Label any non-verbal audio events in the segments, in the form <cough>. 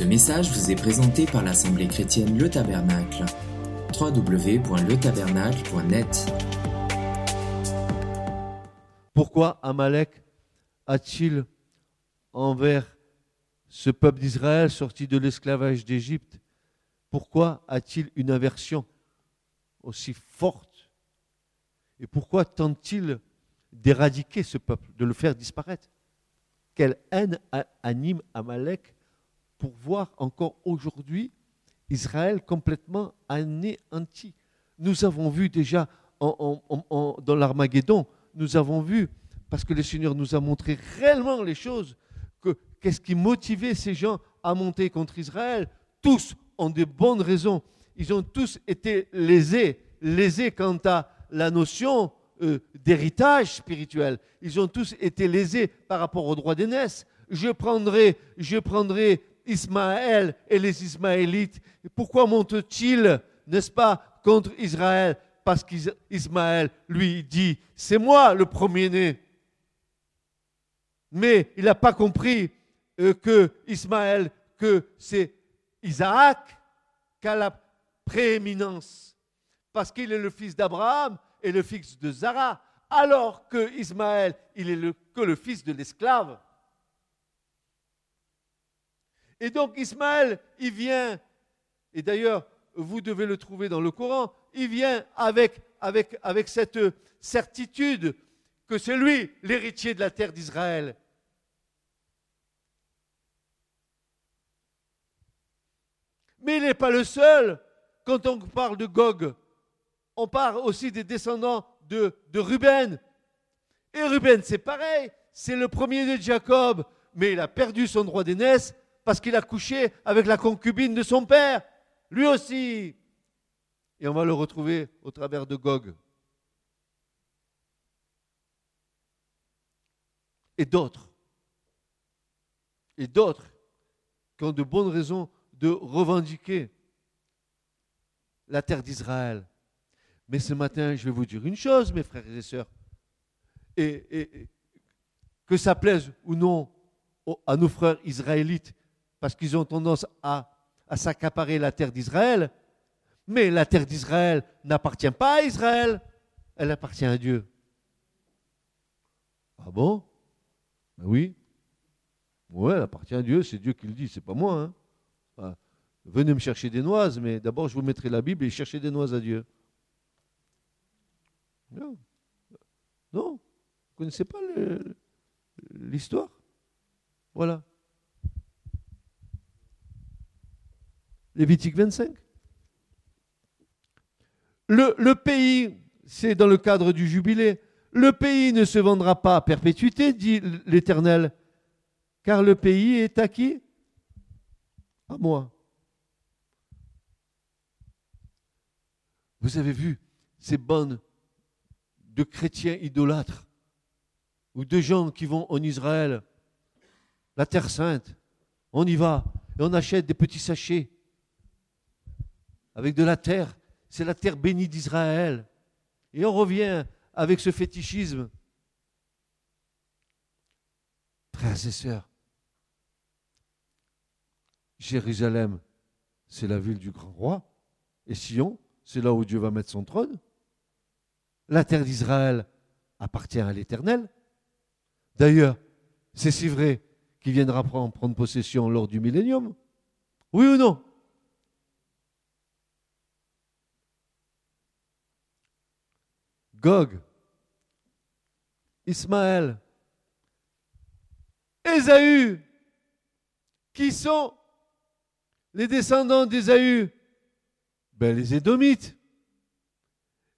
Ce message vous est présenté par l'Assemblée chrétienne Le Tabernacle. www.letabernacle.net Pourquoi Amalek a-t-il envers ce peuple d'Israël sorti de l'esclavage d'Égypte, pourquoi a-t-il une aversion aussi forte? Et pourquoi tente-t-il d'éradiquer ce peuple, de le faire disparaître? Quelle haine anime Amalek pour voir encore aujourd'hui Israël complètement anéanti. Nous avons vu déjà dans l'Armageddon, nous avons vu, parce que le Seigneur nous a montré réellement les choses, que qu'est-ce qui motivait ces gens à monter contre Israël? Tous ont de bonnes raisons. Ils ont tous été lésés, lésés quant à la notion euh, d'héritage spirituel. Ils ont tous été lésés par rapport au droit d'aînesse. Je prendrai, je prendrai Ismaël et les Ismaélites. pourquoi monte-t-il, n'est-ce pas, contre Israël? Parce qu'Ismaël lui dit, c'est moi le premier-né. Mais il n'a pas compris euh, que Ismaël, que c'est Isaac qui a la prééminence. Parce qu'il est le fils d'Abraham et le fils de Zara. Alors que Ismaël, il est que le fils de l'esclave. Et donc Ismaël, il vient, et d'ailleurs, vous devez le trouver dans le Coran, il vient avec, avec, avec cette certitude que c'est lui l'héritier de la terre d'Israël. Mais il n'est pas le seul. Quand on parle de Gog, on parle aussi des descendants de, de Ruben. Et Ruben, c'est pareil, c'est le premier de Jacob, mais il a perdu son droit d'aînesse parce qu'il a couché avec la concubine de son père. Lui aussi. Et on va le retrouver au travers de Gog. Et d'autres. Et d'autres qui ont de bonnes raisons de revendiquer la terre d'Israël. Mais ce matin, je vais vous dire une chose, mes frères et sœurs. Et, que ça plaise ou non à nos frères israélites, parce qu'ils ont tendance à, s'accaparer la terre d'Israël. Mais la terre d'Israël n'appartient pas à Israël, elle appartient à Dieu. Ah bon? Ben Oui. Oui, elle appartient à Dieu, c'est Dieu qui le dit, c'est pas moi. Hein. venez me chercher des noises, mais d'abord je vous mettrai la Bible et cherchez des noises à Dieu. Non. Non. Vous ne connaissez pas l'histoire? Voilà. Lévitique 25. Le, le pays, c'est dans le cadre du jubilé, le pays ne se vendra pas à perpétuité, dit l'Éternel, car le pays est à qui? À moi. Vous avez vu ces bandes de chrétiens idolâtres ou de gens qui vont en Israël, la terre sainte, on y va et on achète des petits sachets avec de la terre. C'est la terre bénie d'Israël. Et on revient avec ce fétichisme. Frères et sœurs, Jérusalem, c'est la ville du grand roi. Et Sion, c'est là où Dieu va mettre son trône. La terre d'Israël appartient à l'Éternel. D'ailleurs, c'est si vrai qu'il viendra prendre possession lors du millénium. Oui ou non? Gog, Ismaël, Ésaü, qui sont les descendants d'Ésaü ben, Les Édomites.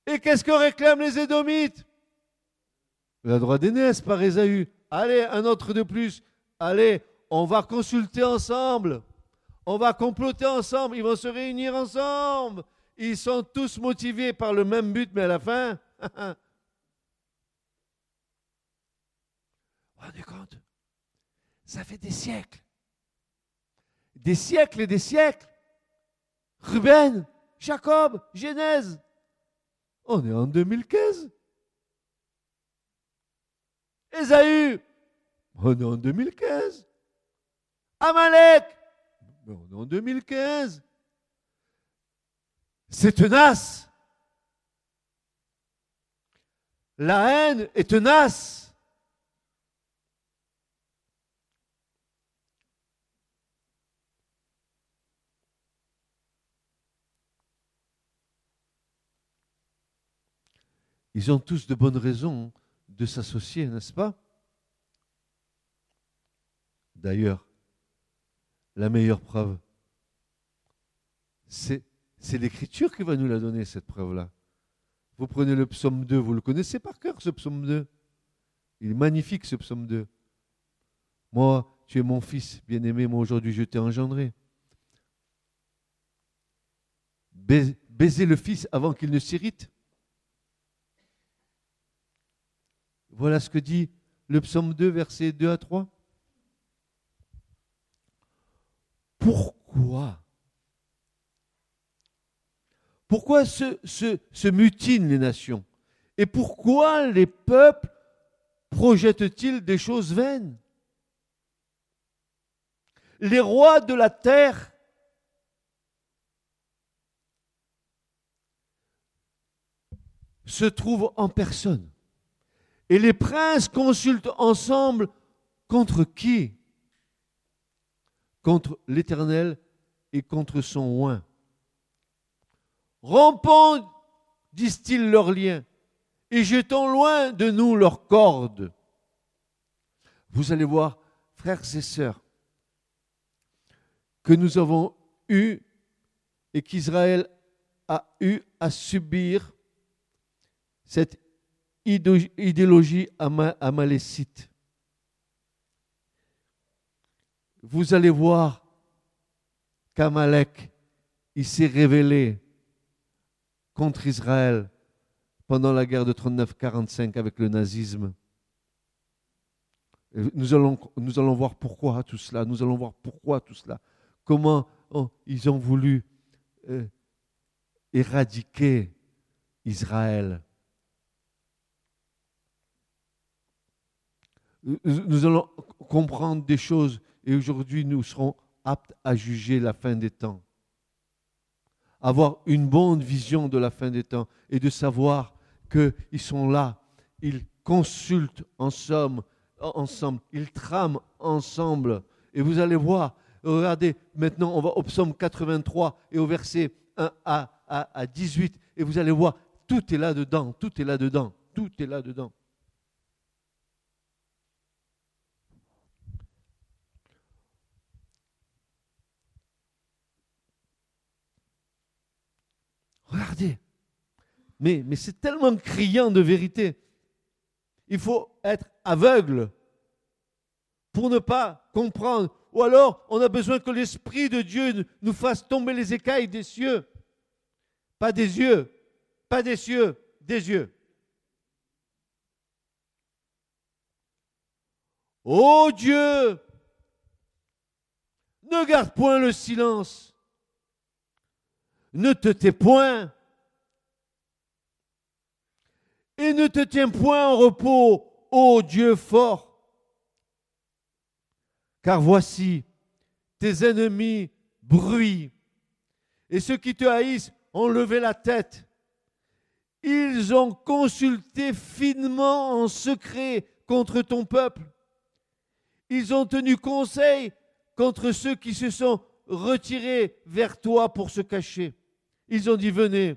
Et qu'est-ce que réclament les Édomites? La droit d'aînesse par Ésaü. Allez, un autre de plus. Allez, on va consulter ensemble. On va comploter ensemble. Ils vont se réunir ensemble. Ils sont tous motivés par le même but, mais à la fin, vous rendez compte? Ça fait des siècles. Des siècles et des siècles. Ruben, Jacob, Genèse. On est en 2015. Ésaü, on est en 2015. Amalek, on est en 2015. C'est tenace. La haine est tenace. Ils ont tous de bonnes raisons de s'associer, n'est-ce pas? D'ailleurs, la meilleure preuve, c'est l'Écriture qui va nous la donner, cette preuve-là. Vous prenez le psaume 2, vous le connaissez par cœur, ce psaume 2. Il est magnifique, ce psaume 2. Moi, tu es mon fils bien-aimé, moi aujourd'hui je t'ai engendré. Baiser le fils avant qu'il ne s'irrite. Voilà ce que dit le psaume 2, versets 2 à 3. Pourquoi Pourquoi se, mutinent les nations? Et pourquoi les peuples projettent-ils des choses vaines? Les rois de la terre se trouvent en personne. Et les princes consultent ensemble contre qui? Contre l'Éternel et contre son oint. Rompons, disent-ils, leurs liens, et jetons loin de nous leurs cordes. Vous allez voir, frères et sœurs, que nous avons eu et qu'Israël a eu à subir cette idéologie amalécite. Vous allez voir qu'Amalek, il s'est révélé contre Israël pendant la guerre de 39-45 avec le nazisme. Nous allons, nous allons voir pourquoi tout cela. Nous allons voir pourquoi tout cela. Comment oh, ils ont voulu euh, éradiquer Israël. nous allons comprendre des choses et aujourd'hui nous serons aptes à juger la fin des temps. Avoir une bonne vision de la fin des temps et de savoir qu'ils sont là, ils consultent ensemble, ils trament ensemble. Et vous allez voir, regardez, maintenant on va au psaume 83 et au verset 1 à, à 18, et vous allez voir, tout est là-dedans, tout est là-dedans, tout est là-dedans. Regardez. Mais, c'est tellement criant de vérité. Il faut être aveugle pour ne pas comprendre. Ou alors, on a besoin que l'Esprit de Dieu nous fasse tomber les écailles des cieux. Pas des yeux, pas des cieux, des yeux. Ô Dieu, ne garde point le silence ne te tais point et ne te tiens point en repos, ô Dieu fort. Car voici, tes ennemis bruit et ceux qui te haïssent ont levé la tête. Ils ont consulté finement en secret contre ton peuple. Ils ont tenu conseil contre ceux qui se sont retirés vers toi pour se cacher. Ils ont dit, venez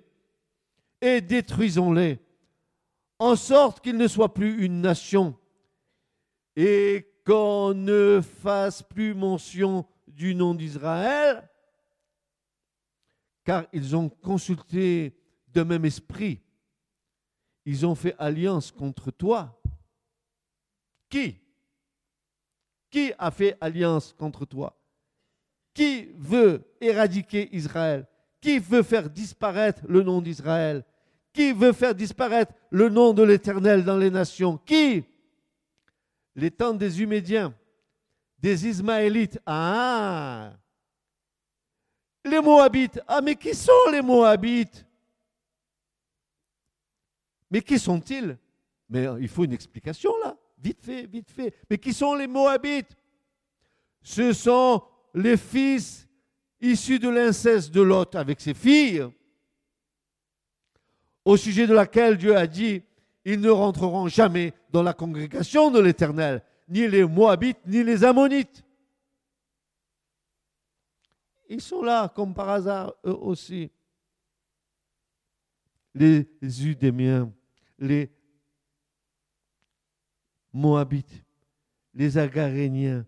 et détruisons-les, en sorte qu'ils ne soient plus une nation, et qu'on ne fasse plus mention du nom d'Israël, car ils ont consulté de même esprit. Ils ont fait alliance contre toi. Qui? Qui a fait alliance contre toi? Qui veut éradiquer Israël? Qui veut faire disparaître le nom d'Israël? Qui veut faire disparaître le nom de l'Éternel dans les nations? Qui? Les temps des Humédiens, des Ismaélites. Ah Les Moabites. Ah, mais qui sont les Moabites? Mais qui sont-ils? Mais il faut une explication là. Vite fait, vite fait. Mais qui sont les Moabites? Ce sont les fils issue de l'inceste de Lot avec ses filles, au sujet de laquelle Dieu a dit, ils ne rentreront jamais dans la congrégation de l'Éternel, ni les Moabites, ni les Ammonites. Ils sont là, comme par hasard, eux aussi. Les Udémiens, les Moabites, les Agaréniens,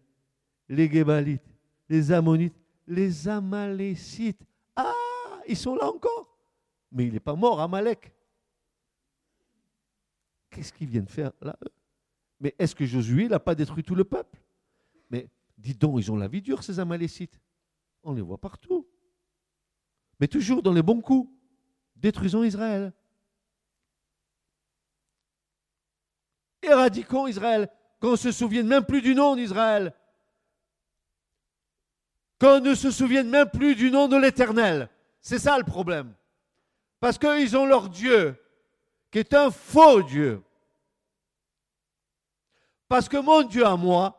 les Gébalites, les Ammonites, les Amalécites. Ah, ils sont là encore. Mais il n'est pas mort, Amalek. Qu'est-ce qu'ils viennent faire là Mais est-ce que Josué n'a pas détruit tout le peuple? Mais dis donc, ils ont la vie dure, ces Amalécites. On les voit partout. Mais toujours dans les bons coups. Détruisons Israël. Éradiquons Israël. Qu'on ne se souvienne même plus du nom d'Israël. Qu'on ne se souvienne même plus du nom de l'Éternel. C'est ça le problème. Parce qu'ils ont leur Dieu, qui est un faux Dieu. Parce que mon Dieu à moi,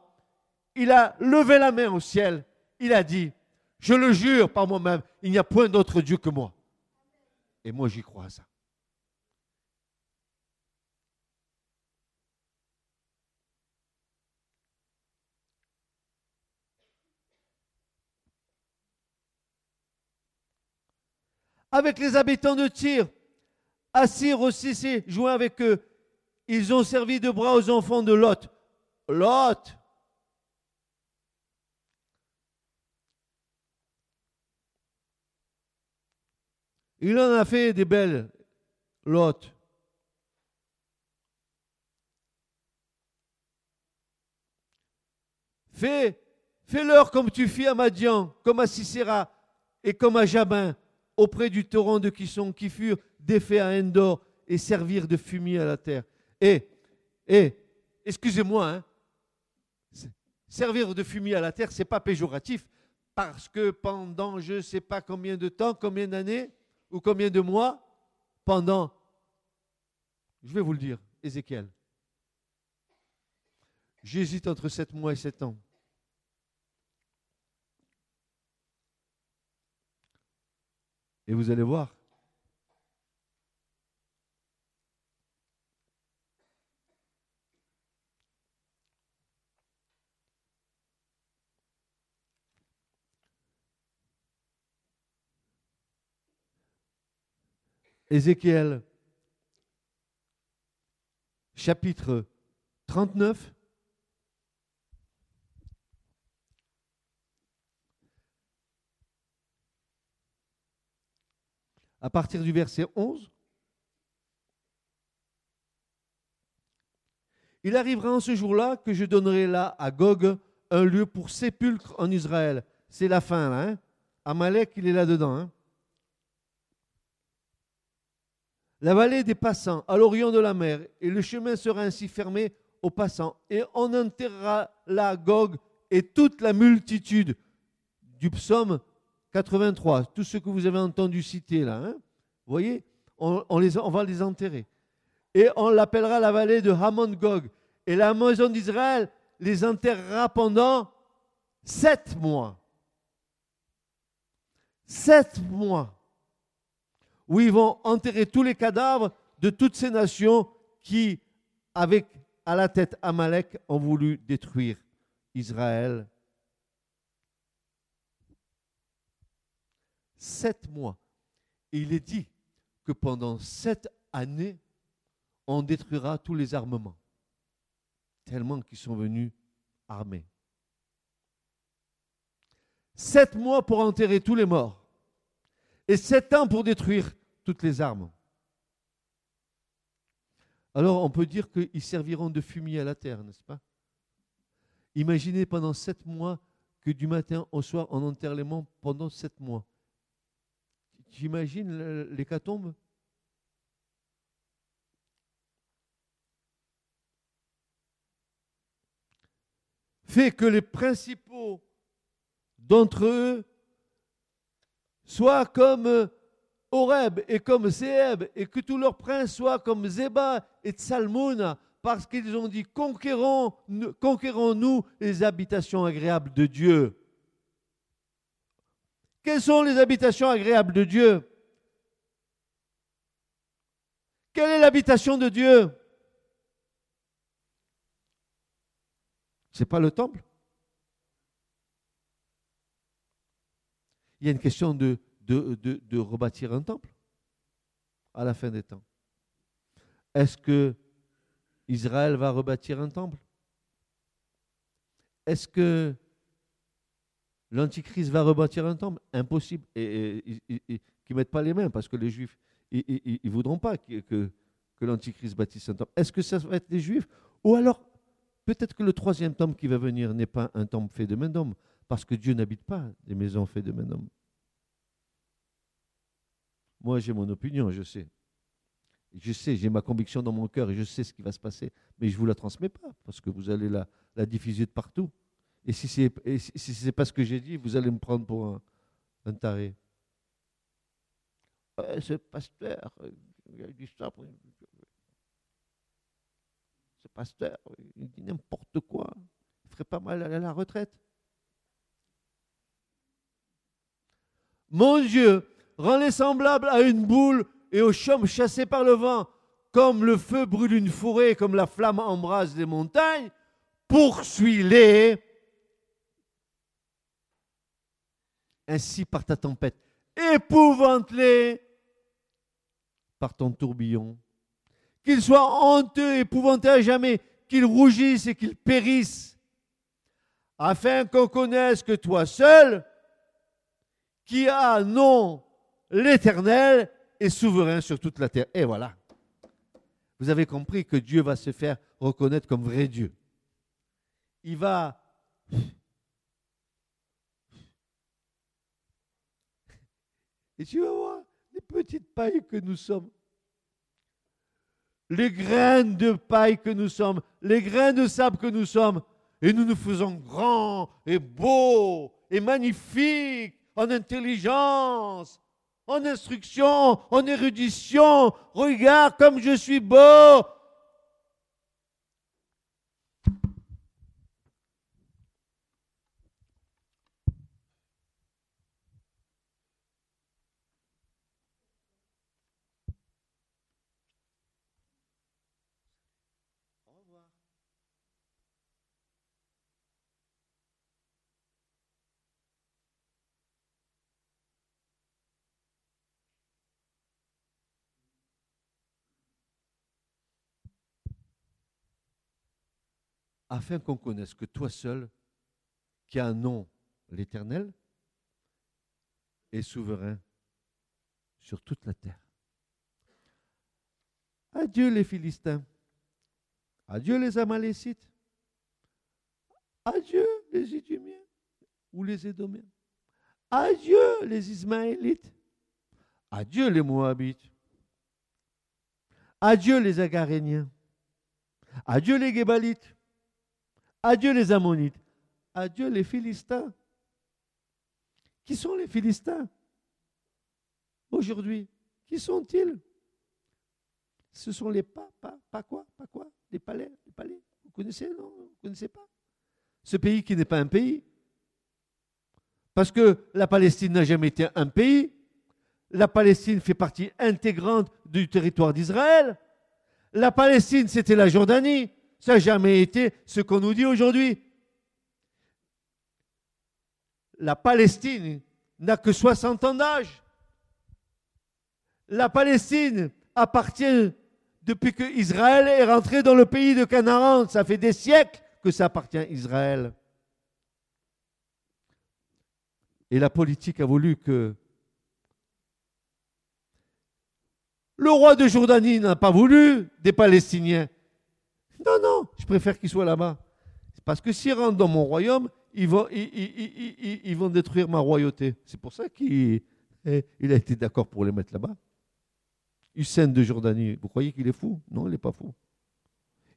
il a levé la main au ciel, il a dit, je le jure par moi-même, il n'y a point d'autre Dieu que moi. Et moi, j'y crois à ça. Avec les habitants de Tyr, Assir aussi s'est joint avec eux. Ils ont servi de bras aux enfants de Lot. Lot, Il en a fait des belles, Lot. Fais, fais-leur comme tu fis à Madian, comme à Sisera et comme à Jabin, auprès du torrent de Kisson, qui furent défaits à Endor et servirent de fumier à la terre. Et, et, excusez-moi, hein, servir de fumier à la terre, c'est pas péjoratif, parce que pendant je ne sais pas combien de temps, combien d'années, ou combien de mois pendant, je vais vous le dire, Ézéchiel. J'hésite entre sept mois et sept ans. Et vous allez voir. Ézéchiel, chapitre 39. À partir du verset 11. Il arrivera en ce jour-là que je donnerai là à Gog un lieu pour sépulcre en Israël. C'est la fin là. Hein? Amalek, il est là-dedans. Hein? la vallée des passants à l'orient de la mer, et le chemin sera ainsi fermé aux passants. Et on enterrera là Gog et toute la multitude du psaume 83, tout ce que vous avez entendu citer là. Hein. voyez, on, les, on va les enterrer. Et on l'appellera la vallée de Hamon Gog. Et la maison d'Israël les enterrera pendant sept mois. Sept mois où ils vont enterrer tous les cadavres de toutes ces nations qui, avec à la tête Amalek, ont voulu détruire Israël. Sept mois. Et il est dit que pendant sept années, on détruira tous les armements, tellement qu'ils sont venus armés. Sept mois pour enterrer tous les morts et sept ans pour détruire toutes les armes. Alors on peut dire qu'ils serviront de fumier à la terre, n'est-ce pas? Imaginez pendant sept mois que du matin au soir on enterre les morts pendant sept mois. J'imagine l'hécatombe fait que les principaux d'entre eux soient comme Horeb et comme Zéeb, et que tous leurs princes soient comme Zéba et Tsalmoun, parce qu'ils ont dit conquérons-nous les habitations agréables de Dieu. Quelles sont les habitations agréables de Dieu? Quelle est l'habitation de Dieu? Ce n'est pas le temple? Il y a une question de, de, de rebâtir un temple à la fin des temps. Est-ce que Israël va rebâtir un temple? Est-ce que l'Antichrist va rebâtir un temple Impossible. Et, qu'ils ne mettent pas les mains, parce que les Juifs, ils ne voudront pas que, l'Antichrist bâtisse un temple. Est-ce que ça va être les Juifs? Ou alors, peut-être que le troisième temple qui va venir n'est pas un temple fait de main d'homme, parce que Dieu n'habite pas des maisons faites de main d'homme. Moi, j'ai mon opinion, je sais. Je sais, j'ai ma conviction dans mon cœur et je sais ce qui va se passer, mais je ne vous la transmets pas parce que vous allez la diffuser de partout. Et si ce n'est si, pas ce que j'ai dit, vous allez me prendre pour un, taré. ce pasteur, il a dit ça. Ce pasteur, il dit n'importe quoi. Il ferait pas mal à la retraite. Mon Dieu, rend-les semblables à une boule et aux chaumes chassés par le vent, comme le feu brûle une forêt, comme la flamme embrase les montagnes, poursuis-les ainsi par ta tempête, épouvante-les par ton tourbillon, qu'ils soient honteux, épouvantés à jamais, qu'ils rougissent et qu'ils périssent, afin qu'on connaisse que toi seul, qui as nom l'Éternel, est souverain sur toute la terre. Et voilà. Vous avez compris que Dieu va se faire reconnaître comme vrai Dieu. Il va... Et tu vas voir les petites pailles que nous sommes. Les graines de paille que nous sommes, les grains de sable que nous sommes, et nous nous faisons grands et beaux et magnifiques en intelligence, en instruction, en érudition. Regarde comme je suis beau. Afin qu'on connaisse que toi seul, qui as un nom, l'Éternel, est souverain sur toute la terre. Adieu les Philistins, adieu les Amalécites, adieu les Idumiens ou les Édomiens, adieu les Ismaélites, adieu les Moabites, adieu les Agaréniens, adieu les Gébalites, Adieu les Ammonites. Adieu les Philistins. Qui sont les Philistins aujourd'hui? Qui sont-ils? Ce sont les pas, pas, quoi, pas quoi Les palais, les palais. Vous connaissez, non? Vous ne connaissez pas? Ce pays qui n'est pas un pays. Parce que la Palestine n'a jamais été un pays. La Palestine fait partie intégrante du territoire d'Israël. La Palestine, c'était la Jordanie. Ça n'a jamais été ce qu'on nous dit aujourd'hui. La Palestine n'a que 60 ans d'âge. La Palestine appartient depuis que Israël est rentré dans le pays de Canaan. Ça fait des siècles que ça appartient à Israël. Et la politique a voulu que le roi de Jordanie n'a pas voulu des Palestiniens. Non, non, je préfère qu'ils soient là-bas. Parce que s'ils rentrent dans mon royaume, ils vont, ils, vont détruire ma royauté. C'est pour ça qu'il il a été d'accord pour les mettre là-bas. Hussein de Jordanie, vous croyez qu'il est fou? Non, il n'est pas fou.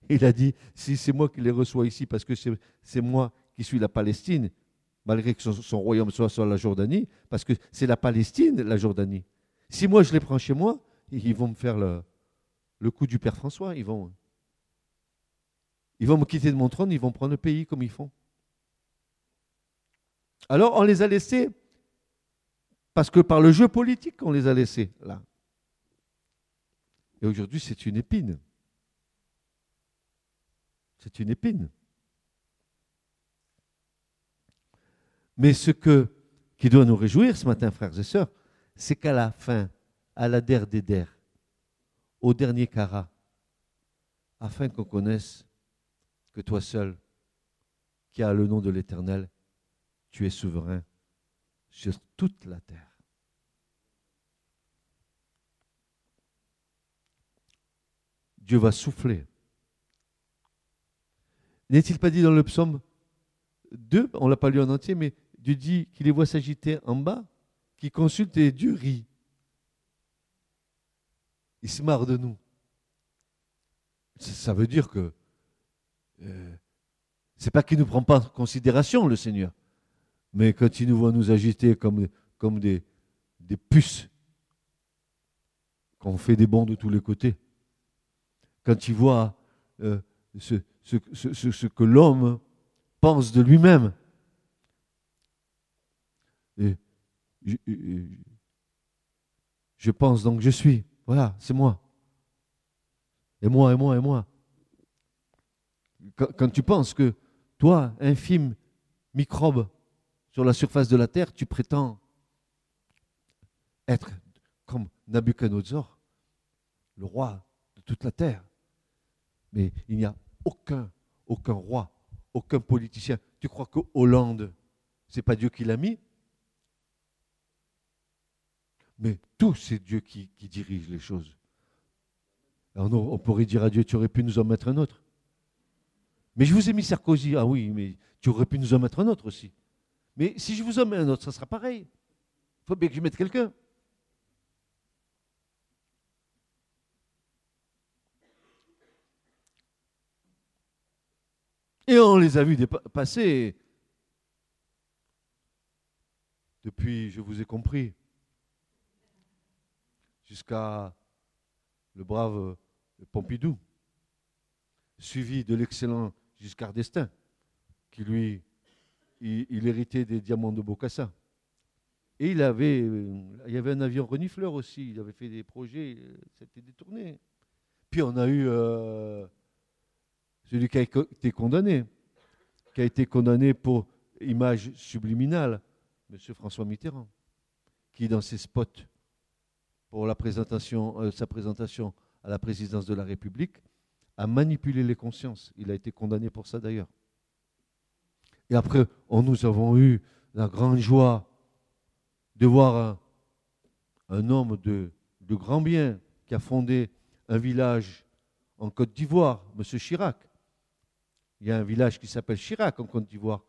Il a dit, si c'est moi qui les reçois ici, parce que c'est moi qui suis la Palestine, malgré que son, royaume soit sur la Jordanie, parce que c'est la Palestine, la Jordanie. Si moi je les prends chez moi, ils vont me faire le, le coup du Père François. Ils vont, ils vont me quitter de mon trône, ils vont prendre le pays comme ils font. Alors on les a laissés Parce que par le jeu politique, on les a laissés là. Et aujourd'hui, c'est une épine. C'est une épine. Mais ce que, qui doit nous réjouir ce matin, frères et sœurs, c'est qu'à la fin, à la der des au dernier cara, afin qu'on connaisse que toi seul, qui as le nom de l'Éternel, tu es souverain sur toute la terre. Dieu va souffler. N'est-il pas dit dans le psaume 2, on ne l'a pas lu en entier, mais Dieu dit qu'il les voit s'agiter en bas, qu'il consulte et Dieu rit. Il se marre de nous. Ça veut dire que euh, c'est pas qu'il ne nous prend pas en considération, le Seigneur, mais quand il nous voit nous agiter comme, des, des puces, qu'on fait des bons de tous les côtés, quand il voit euh, ce, que l'homme pense de lui-même, je pense donc je suis. Voilà, c'est moi. Et moi, et moi, et moi. Quand, tu penses que toi, infime microbe sur la surface de la terre, tu prétends être comme Nabucodonosor, le roi de toute la terre. Mais il n'y a aucun, aucun roi, aucun politicien. Tu crois que Hollande, c'est pas Dieu qui l'a mis? Mais tout, c'est Dieu qui, qui, dirige les choses. Alors on pourrait dire à Dieu, tu aurais pu nous en mettre un autre. Mais je vous ai mis Sarkozy. Ah oui, mais tu aurais pu nous en mettre un autre aussi. Mais si je vous en mets un autre, ça sera pareil. Il faut bien que je mette quelqu'un. Et on les a vus passer depuis, je vous ai compris, jusqu'à le brave Pompidou, suivi de l'excellent Giscard d'Estaing, qui lui, il, héritait des diamants de Bocassa. Et il avait, il y avait un avion renifleur aussi, il avait fait des projets, c'était détourné. Puis on a eu euh, celui qui a été condamné, qui a été condamné pour image subliminale, M. François Mitterrand, qui dans ses spots pour la présentation, euh, sa présentation à la présidence de la République, a manipulé les consciences. Il a été condamné pour ça d'ailleurs. Et après, on, nous avons eu la grande joie de voir un, homme de, de, grand bien qui a fondé un village en Côte d'Ivoire, M. Chirac, il y a un village qui s'appelle Chirac en Côte d'Ivoire.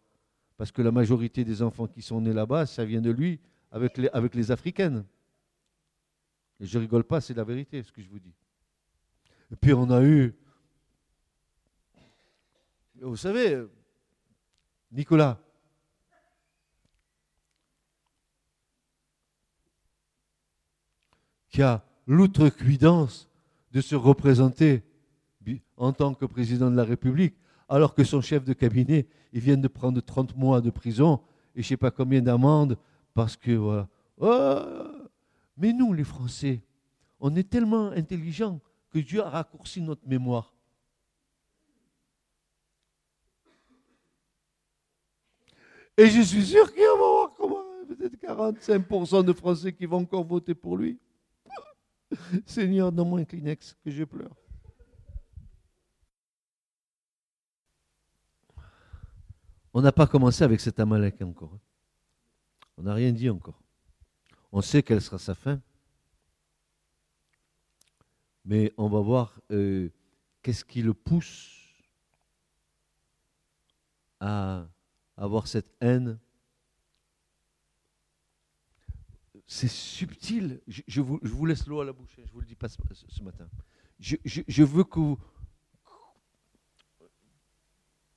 Parce que la majorité des enfants qui sont nés là-bas, ça vient de lui avec les, avec les Africaines. Et je rigole pas, c'est la vérité ce que je vous dis. Et puis on a eu, vous savez, Nicolas, qui a l'outrecuidance de se représenter en tant que président de la République alors que son chef de cabinet, il vient de prendre 30 mois de prison et je ne sais pas combien d'amendes parce que voilà. Oh mais nous, les Français, on est tellement intelligents que Dieu a raccourci notre mémoire. Et je suis sûr qu'il va y avoir peut-être 45% de Français qui vont encore voter pour lui. <laughs> Seigneur, donne-moi un Kleenex que je pleure. On n'a pas commencé avec cet Amalek encore. On n'a rien dit encore. On sait quelle sera sa fin. Mais on va voir euh, qu'est-ce qui le pousse à avoir cette haine. C'est subtil. Je, vous, laisse l'eau à la bouche, hein. je ne vous le dis pas ce, matin. je veux que vous,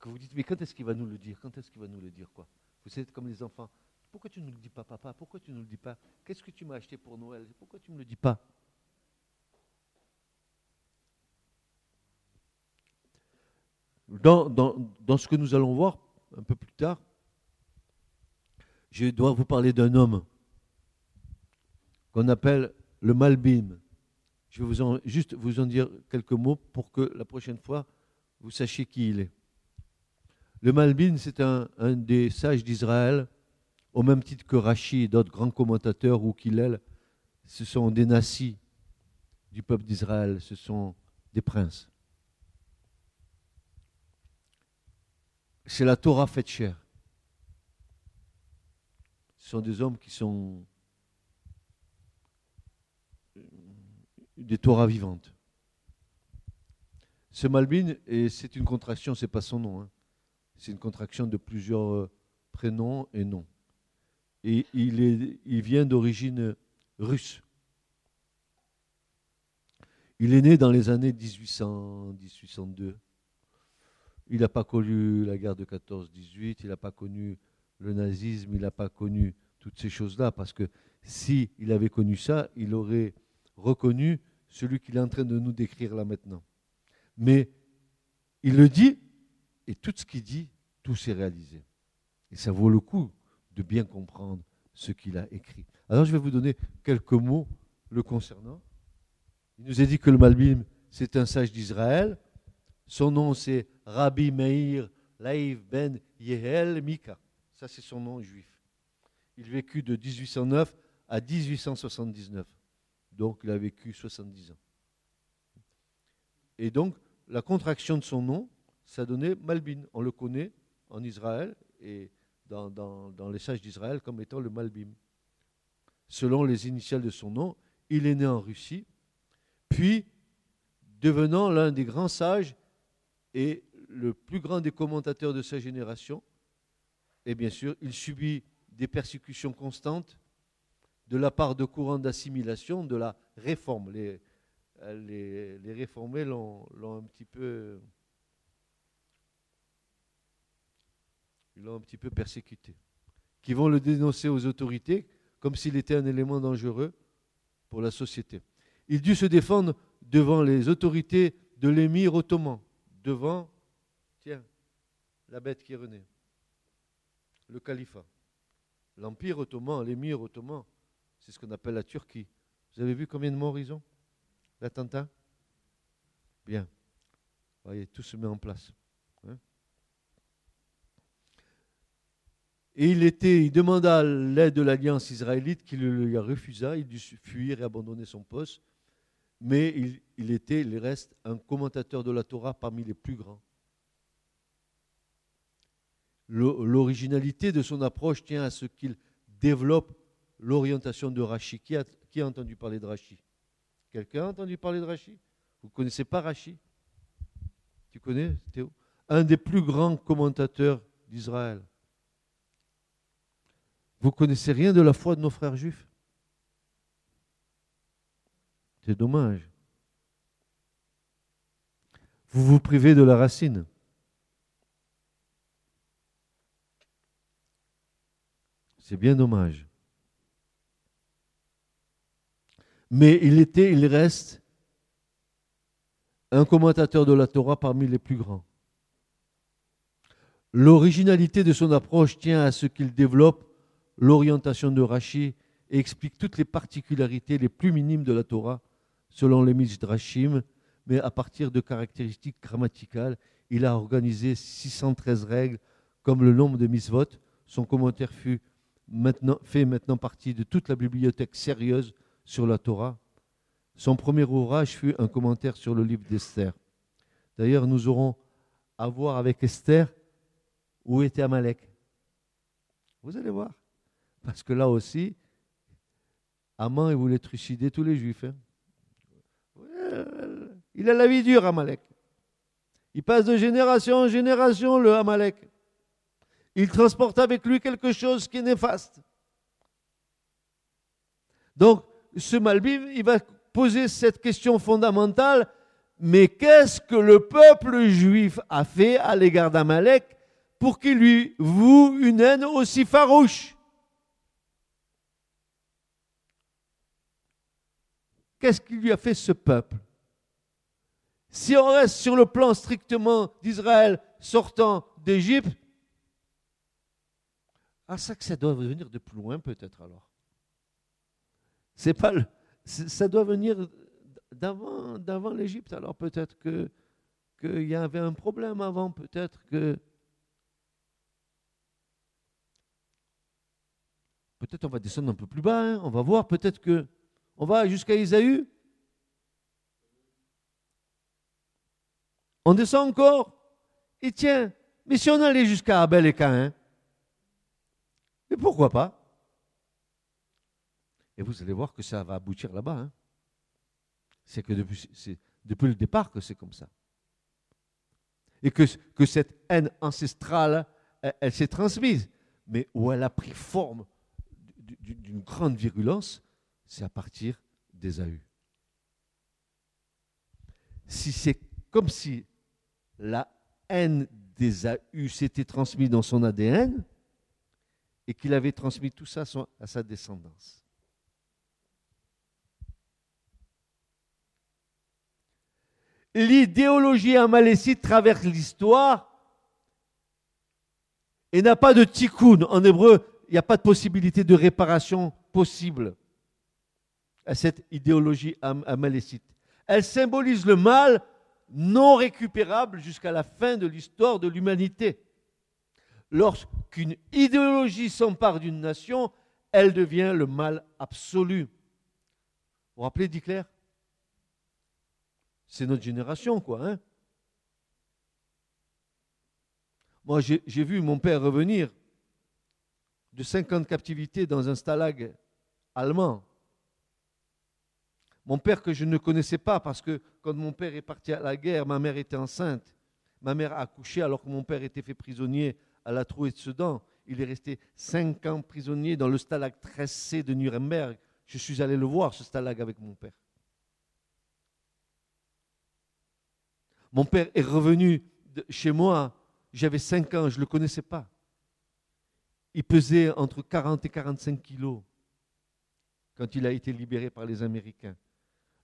vous dites, mais quand est-ce qu'il va nous le dire? Quand est-ce qu'il va nous le dire quoi? Vous êtes comme les enfants. Pourquoi tu ne le dis pas, papa? Pourquoi tu ne le dis pas? Qu'est-ce que tu m'as acheté pour Noël? Pourquoi tu ne me le dis pas? Dans, dans, dans ce que nous allons voir un peu plus tard, je dois vous parler d'un homme qu'on appelle le Malbim. Je vais juste vous en dire quelques mots pour que la prochaine fois, vous sachiez qui il est. Le Malbim, c'est un, des sages d'Israël, au même titre que Rachi et d'autres grands commentateurs, ou Kilel, ce sont des nassis du peuple d'Israël, ce sont des princes. C'est la Torah faite chair. Ce sont des hommes qui sont des Torahs vivantes. Ce Malbin, et c'est une contraction, c'est pas son nom, hein. c'est une contraction de plusieurs euh, prénoms et noms. Et il, est, il vient d'origine russe. Il est né dans les années 1800, 1802. Il n'a pas connu la guerre de 14-18, il n'a pas connu le nazisme, il n'a pas connu toutes ces choses-là, parce que s'il il avait connu ça, il aurait reconnu celui qu'il est en train de nous décrire là maintenant. Mais il le dit, et tout ce qu'il dit, tout s'est réalisé. Et ça vaut le coup de bien comprendre ce qu'il a écrit. Alors je vais vous donner quelques mots le concernant. Il nous a dit que le Malbim, c'est un sage d'Israël. Son nom, c'est Rabbi Meir Laïv ben Yehel Mika. Ça, c'est son nom juif. Il vécut de 1809 à 1879. Donc, il a vécu 70 ans. Et donc, la contraction de son nom, ça donnait Malbin. On le connaît en Israël et dans, dans les sages d'Israël comme étant le Malbim. Selon les initiales de son nom, il est né en Russie, puis devenant l'un des grands sages et le plus grand des commentateurs de sa génération. Et bien sûr, il subit des persécutions constantes de la part de courants d'assimilation, de la réforme. Les, les, réformés l'ont un petit peu. L'ont un petit peu persécuté. Qui vont le dénoncer aux autorités comme s'il était un élément dangereux pour la société. Il dut se défendre devant les autorités de l'émir ottoman, devant, tiens, la bête qui renaît, le califat. L'empire ottoman, l'émir ottoman, c'est ce qu'on appelle la Turquie. Vous avez vu combien de morts ils ont L'attentat? Bien. Vous voyez, tout se met en place. Hein. et il, était, il demanda l'aide de l'alliance israélite qui lui refusa. Il dut fuir et abandonner son poste. Mais il, était, il reste, un commentateur de la Torah parmi les plus grands. L'originalité de son approche tient à ce qu'il développe l'orientation de Rachi. Qui a, entendu parler de Rachi? Quelqu'un a entendu parler de Rachi? Vous ne connaissez pas Rachi? Tu connais, Théo? Un des plus grands commentateurs d'Israël. Vous connaissez rien de la foi de nos frères juifs? C'est dommage. Vous vous privez de la racine. C'est bien dommage. Mais il était, il reste un commentateur de la Torah parmi les plus grands. L'originalité de son approche tient à ce qu'il développe l'orientation de Rashi et explique toutes les particularités les plus minimes de la Torah selon les Midrashim, mais à partir de caractéristiques grammaticales. Il a organisé 613 règles comme le nombre de misvot. Son commentaire fut maintenant, fait maintenant partie de toute la bibliothèque sérieuse sur la Torah. Son premier ouvrage fut un commentaire sur le livre d'Esther. D'ailleurs, nous aurons à voir avec Esther où était Amalek. Vous allez voir. Parce que là aussi, Aman, il voulait trucider tous les juifs. Hein. Il a la vie dure, Amalek. Il passe de génération en génération, le Amalek il transporte avec lui quelque chose qui est néfaste. Donc, ce Malbim, il va poser cette question fondamentale, mais qu'est-ce que le peuple juif a fait à l'égard d'Amalek pour qu'il lui voue une haine aussi farouche? Qu'est-ce qu'il lui a fait ce peuple? Si on reste sur le plan strictement d'Israël sortant d'Égypte, ah, ça que ça doit venir de plus loin peut-être alors. C'est pas le- ça doit venir d'avant, d'avant l'Égypte. Alors peut-être que qu'il y avait un problème avant, peut-être que peut-être on va descendre un peu plus bas, hein, on va voir, peut-être que on va jusqu'à Isaïe. On descend encore. Et tiens, mais si on allait jusqu'à Abel et Caïn, mais pourquoi pas? Et vous allez voir que ça va aboutir là-bas. hein. C'est que depuis, le départ que c'est comme ça. Et que, cette haine ancestrale, elle, s'est transmise. Mais où elle a pris forme d'une grande virulence, c'est à partir d'Ésaü. Si c'est comme si la haine d'Ésaü s'était transmise dans son ADN et qu'il avait transmis tout ça à sa descendance. L'idéologie amalécite traverse l'histoire et n'a pas de tikkun. En hébreu, il n'y a pas de possibilité de réparation possible à cette idéologie am- amalécite. Elle symbolise le mal non récupérable jusqu'à la fin de l'histoire de l'humanité. Lorsqu'une idéologie s'empare d'une nation, elle devient le mal absolu. Vous vous rappelez d'Hitler? C'est notre génération, quoi. Hein? Moi, j'ai vu mon père revenir de 50 captivités dans un stalag allemand. Mon père que je ne connaissais pas parce que quand mon père est parti à la guerre, ma mère était enceinte. Ma mère a accouché alors que mon père était fait prisonnier à la trouée de Sedan. Il est resté cinq ans prisonnier dans le stalag 13C de Nuremberg. Je suis allé le voir, ce stalag, avec mon père. Mon père est revenu chez moi. J'avais 5 ans, je ne le connaissais pas. Il pesait entre 40 et 45 kilos quand il a été libéré par les Américains.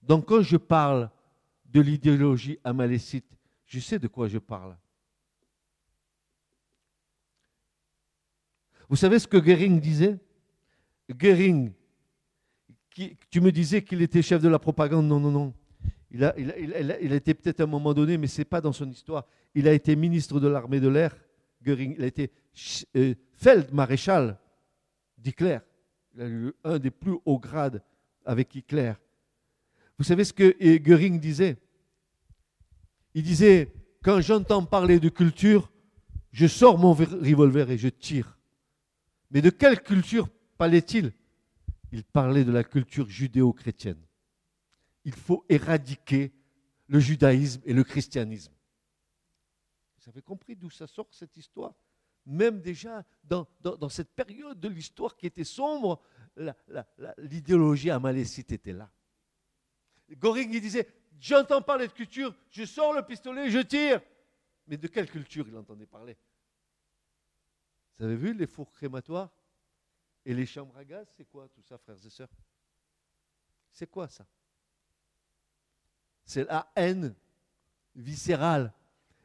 Donc quand je parle de l'idéologie amalécite, je sais de quoi je parle. Vous savez ce que Goering disait? Goering, tu me disais qu'il était chef de la propagande. Non, non, non. Il a, été peut-être à un moment donné, mais ce n'est pas dans son histoire. Il a été ministre de l'armée de l'air, Goering. Il a été euh, feldmaréchal d'Hitler. Il a eu un des plus hauts grades avec Hitler. Vous savez ce que euh, Goering disait? Il disait, quand j'entends parler de culture, je sors mon ver- revolver et je tire. Mais de quelle culture parlait-il? Il parlait de la culture judéo-chrétienne. Il faut éradiquer le judaïsme et le christianisme. Vous avez compris d'où ça sort cette histoire? Même déjà dans, dans- dans cette période de l'histoire qui était sombre, l'idéologie amalécite était là. Goring il disait, j'entends parler de culture, je sors le pistolet, je tire. Mais de quelle culture il entendait parler? Vous avez vu les fours crématoires? Et les chambres à gaz C'est quoi tout ça, frères et sœurs? C'est quoi ça? C'est la haine viscérale.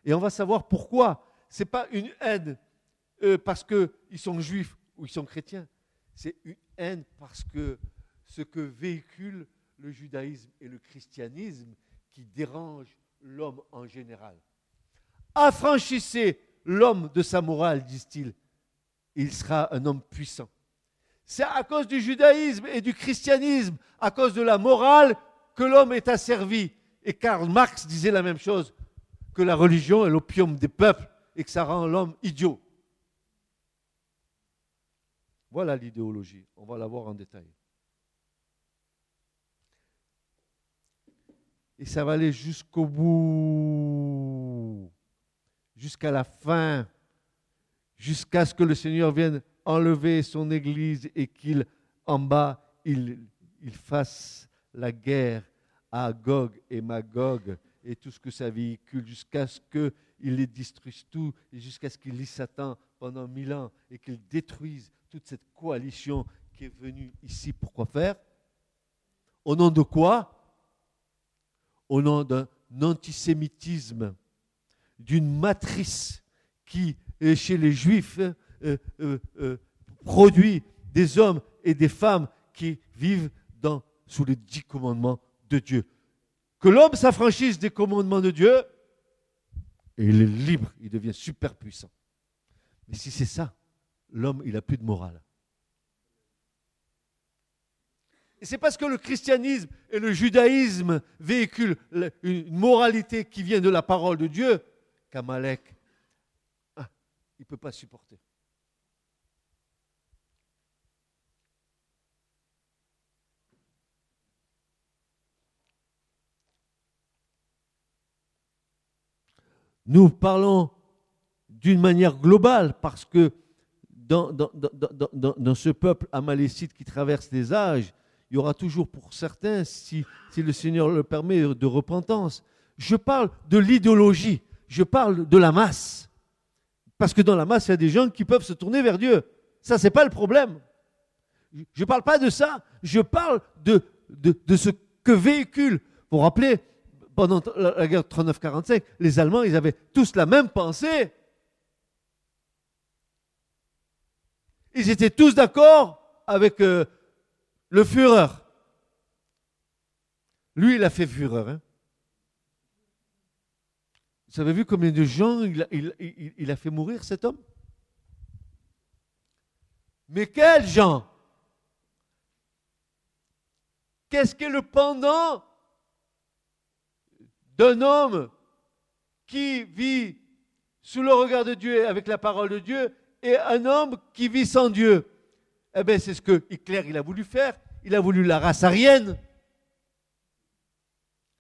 Et on va savoir pourquoi. Ce n'est pas une haine euh, parce qu'ils sont juifs ou ils sont chrétiens. C'est une haine parce que ce que véhicule le judaïsme et le christianisme qui dérange l'homme en général. Affranchissez l'homme de sa morale, disent-ils. Il sera un homme puissant. C'est à cause du judaïsme et du christianisme, à cause de la morale, que l'homme est asservi. Et Karl Marx disait la même chose, que la religion est l'opium des peuples et que ça rend l'homme idiot. Voilà l'idéologie. On va la voir en détail. Et ça va aller jusqu'au bout, jusqu'à la fin, jusqu'à ce que le Seigneur vienne enlever son Église et qu'il, en bas, il, fasse la guerre à Gog et Magog et tout ce que ça véhicule, jusqu'à ce qu'il les détruise tout, et jusqu'à ce qu'il lit Satan pendant mille ans et qu'il détruise toute cette coalition qui est venue ici. Pourquoi faire? Au nom de quoi? Au nom d'un antisémitisme, d'une matrice qui, chez les Juifs, euh, euh, euh, produit des hommes et des femmes qui vivent sous les dix commandements de Dieu. Que l'homme s'affranchisse des commandements de Dieu, et il est libre, il devient super puissant. Mais si c'est ça, l'homme, il n'a plus de morale. Et c'est parce que le christianisme et le judaïsme véhiculent une moralité qui vient de la parole de Dieu qu'Amalek, ah, il ne peut pas supporter. Nous parlons d'une manière globale parce que dans, dans, ce peuple amalécite qui traverse les âges, il y aura toujours pour certains, si, le Seigneur le permet, de repentance. Je parle de l'idéologie, je parle de la masse. Parce que dans la masse, il y a des gens qui peuvent se tourner vers Dieu. Ça, ce n'est pas le problème. Je ne parle pas de ça, je parle de ce que véhicule. Vous vous rappelez, pendant la guerre 39-45, les Allemands, ils avaient tous la même pensée. Ils étaient tous d'accord avec euh, le Führer. Lui, il a fait Führer. Hein. Vous avez vu combien de gens il a, fait mourir, cet homme? Mais quels gens? Qu'est-ce qu'est le pendant d'un homme qui vit sous le regard de Dieu avec la parole de Dieu et un homme qui vit sans Dieu? Eh bien, c'est ce que Hitler a voulu faire. Il a voulu la race aryenne.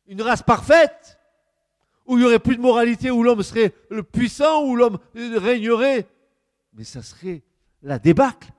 Une race parfaite, où il n'y aurait plus de moralité, où l'homme serait le puissant, où l'homme régnerait. Mais ça serait la débâcle.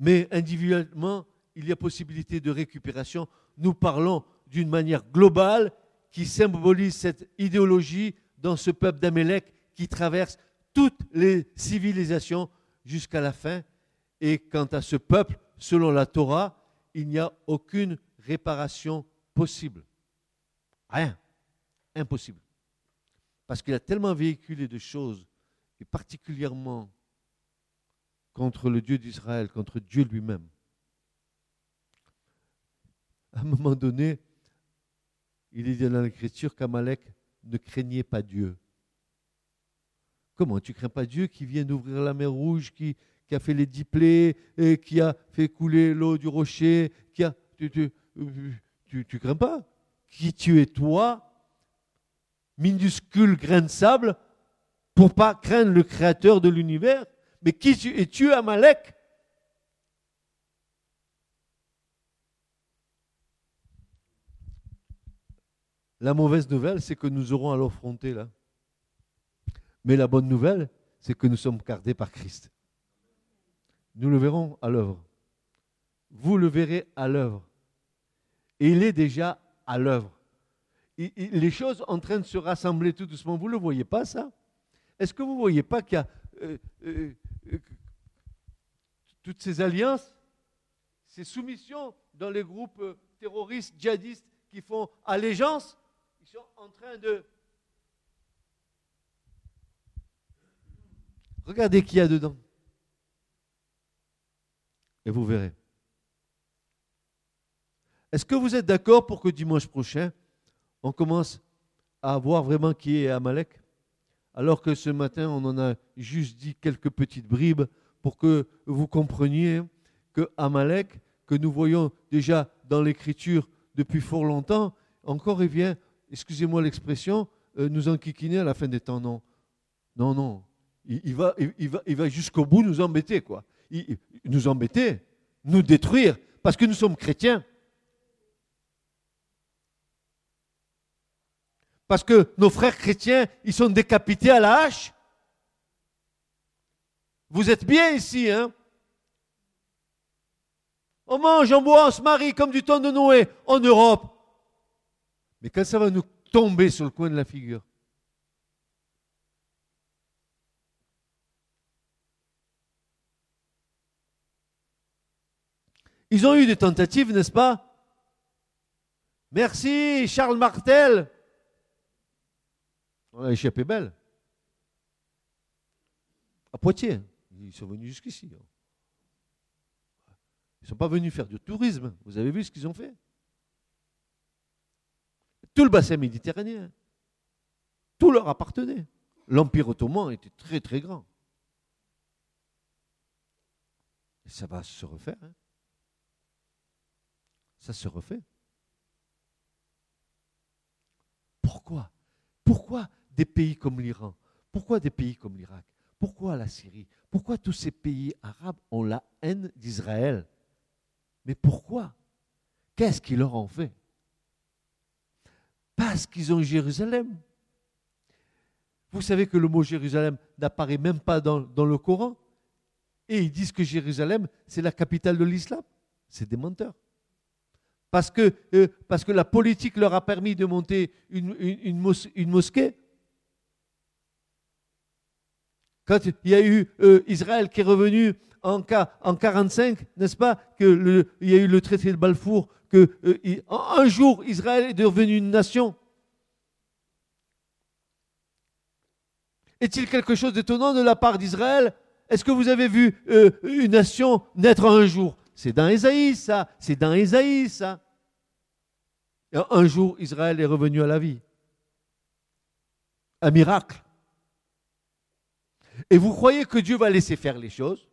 mais individuellement, il y a possibilité de récupération. Nous parlons d'une manière globale qui symbolise cette idéologie dans ce peuple d'Amélec qui traverse toutes les civilisations jusqu'à la fin. Et quant à ce peuple, selon la Torah, il n'y a aucune réparation possible. Rien. Impossible. Parce qu'il a tellement véhiculé de choses, et particulièrement contre le Dieu d'Israël, contre Dieu lui-même. À un moment donné, il est dit dans l'Écriture qu'Amalek ne craignait pas Dieu. Comment tu crains pas Dieu qui vient d'ouvrir la mer Rouge, qui, a fait les dix plaies, et qui a fait couler l'eau du rocher, qui a. Tu, tu, tu, tu crains pas? Qui tu es toi, minuscule grain de sable, pour pas craindre le Créateur de l'univers? Mais qui es-tu, Amalek? La mauvaise nouvelle, c'est que nous aurons à l'affronter là. Mais la bonne nouvelle, c'est que nous sommes gardés par Christ. Nous le verrons à l'œuvre. Vous le verrez à l'œuvre. Et il est déjà à l'œuvre. Les choses en train de se rassembler tout doucement. Vous ne le voyez pas, ça? Est-ce que vous ne voyez pas qu'il y a euh, euh, toutes ces alliances, ces soumissions dans les groupes terroristes, djihadistes qui font allégeance, sont en train de... Regardez qui y a dedans. Et vous verrez. Est-ce que vous êtes d'accord pour que dimanche prochain, on commence à voir vraiment qui est Amalek? Alors que ce matin, on en a juste dit quelques petites bribes pour que vous compreniez que Amalek, que nous voyons déjà dans l'Écriture depuis fort longtemps, encore il vient, excusez-moi l'expression, euh, nous enquiquiner à la fin des temps. Non, non, non. Il, va, il, va, il va jusqu'au bout nous embêter, quoi. nous embêter, nous détruire, parce que nous sommes chrétiens. parce que nos frères chrétiens, ils sont décapités à la hache. Vous êtes bien ici, hein On mange, on boit, on se marie comme du temps de Noé en Europe. Mais quand ça va nous tomber sur le coin de la figure, Ils ont eu des tentatives, n'est-ce pas? Merci, Charles Martel. On a échappé belle. À Poitiers. Ils sont venus jusqu'ici. Ils ne sont pas venus faire du tourisme. Vous avez vu ce qu'ils ont fait? Tout le bassin méditerranéen. Tout leur appartenait. L'Empire ottoman était très très grand. Ça va se refaire. Hein. ça se refait. Pourquoi? Pourquoi des pays comme l'Iran? Pourquoi des pays comme l'Irak? Pourquoi la Syrie? Pourquoi tous ces pays arabes ont la haine d'Israël? Mais pourquoi? Qu'est-ce qu'ils leur ont fait? Parce qu'ils ont Jérusalem. Vous savez que le mot Jérusalem n'apparaît même pas dans, le Coran. Et ils disent que Jérusalem, c'est la capitale de l'islam. C'est des menteurs parce que, euh, la politique leur a permis de monter une, une, mosquée. Quand il y a eu euh, Israël qui est revenu en, en 45, n'est-ce pas, qu'il y a eu le traité de Balfour, que euh, un jour Israël est devenu une nation. Est-il quelque chose d'étonnant de la part d'Israël? Est-ce que vous avez vu une nation naître un jour? C'est dans Ésaïe, ça. C'est dans Ésaïe, ça. un jour, Israël est revenu à la vie. Un miracle. Et vous croyez que Dieu va laisser faire les choses?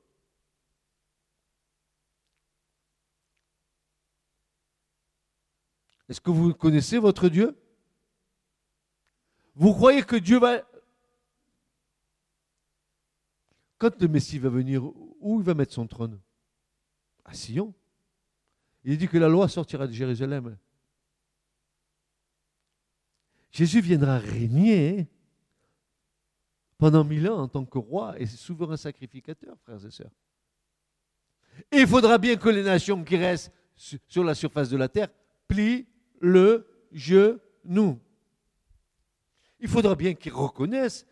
Est-ce que vous connaissez votre Dieu? Vous croyez que Dieu va... Quand le Messie va venir, où il va mettre son trône? À Sion. Il dit que la loi sortira de Jérusalem. Jésus viendra régner pendant mille ans en tant que roi et souverain sacrificateur, frères et sœurs. Il faudra bien que les nations qui restent sur la surface de la terre plient le genou. Il faudra bien qu'ils reconnaissent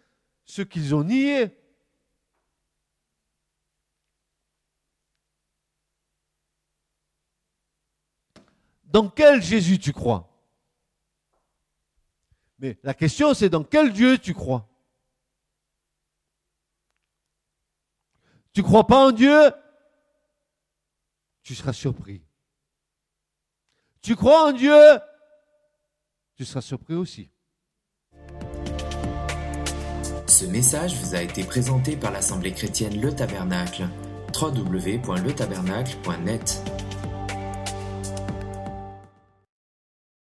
ce qu'ils ont nié. Dans quel Jésus tu crois? Mais la question, c'est dans quel Dieu tu crois? Tu crois pas en Dieu? Tu seras surpris. Tu crois en Dieu? Tu seras surpris aussi. Ce message vous a été présenté par l'Assemblée chrétienne Le Tabernacle. www.letabernacle.net